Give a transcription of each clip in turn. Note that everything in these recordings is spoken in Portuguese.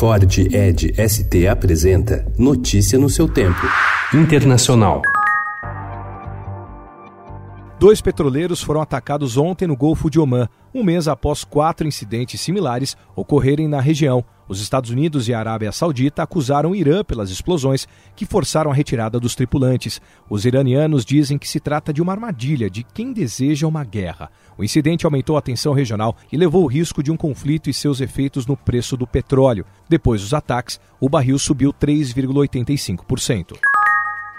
Ford Ed ST apresenta Notícia no seu tempo. Internacional. Dois petroleiros foram atacados ontem no Golfo de Omã, um mês após quatro incidentes similares ocorrerem na região. Os Estados Unidos e a Arábia Saudita acusaram o Irã pelas explosões que forçaram a retirada dos tripulantes. Os iranianos dizem que se trata de uma armadilha de quem deseja uma guerra. O incidente aumentou a tensão regional e levou o risco de um conflito e seus efeitos no preço do petróleo. Depois dos ataques, o barril subiu 3,85%.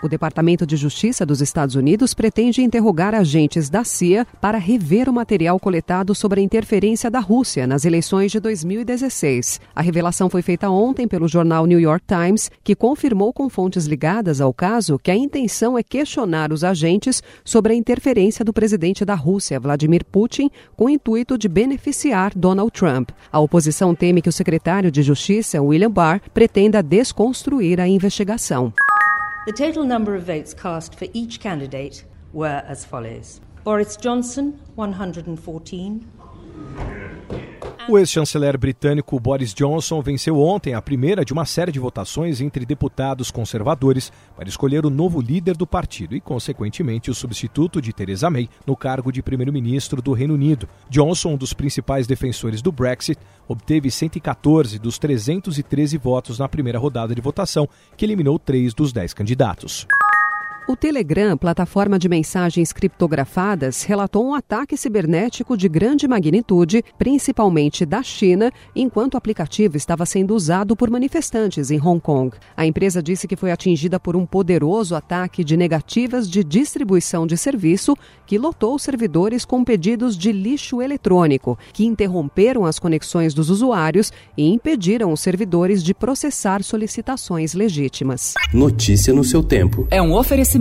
O Departamento de Justiça dos Estados Unidos pretende interrogar agentes da CIA para rever o material coletado sobre a interferência da Rússia nas eleições de 2016. A revelação foi feita ontem pelo jornal New York Times, que confirmou com fontes ligadas ao caso que a intenção é questionar os agentes sobre a interferência do presidente da Rússia, Vladimir Putin, com o intuito de beneficiar Donald Trump. A oposição teme que o secretário de Justiça, William Barr, pretenda desconstruir a investigação. The total number of votes cast for each candidate were as follows Boris Johnson, 114. O ex-chanceler britânico Boris Johnson venceu ontem a primeira de uma série de votações entre deputados conservadores para escolher o novo líder do partido e, consequentemente, o substituto de Theresa May no cargo de primeiro-ministro do Reino Unido. Johnson, um dos principais defensores do Brexit, obteve 114 dos 313 votos na primeira rodada de votação, que eliminou três dos dez candidatos. O Telegram, plataforma de mensagens criptografadas, relatou um ataque cibernético de grande magnitude, principalmente da China, enquanto o aplicativo estava sendo usado por manifestantes em Hong Kong. A empresa disse que foi atingida por um poderoso ataque de negativas de distribuição de serviço que lotou servidores com pedidos de lixo eletrônico, que interromperam as conexões dos usuários e impediram os servidores de processar solicitações legítimas. Notícia no seu tempo. É um oferecimento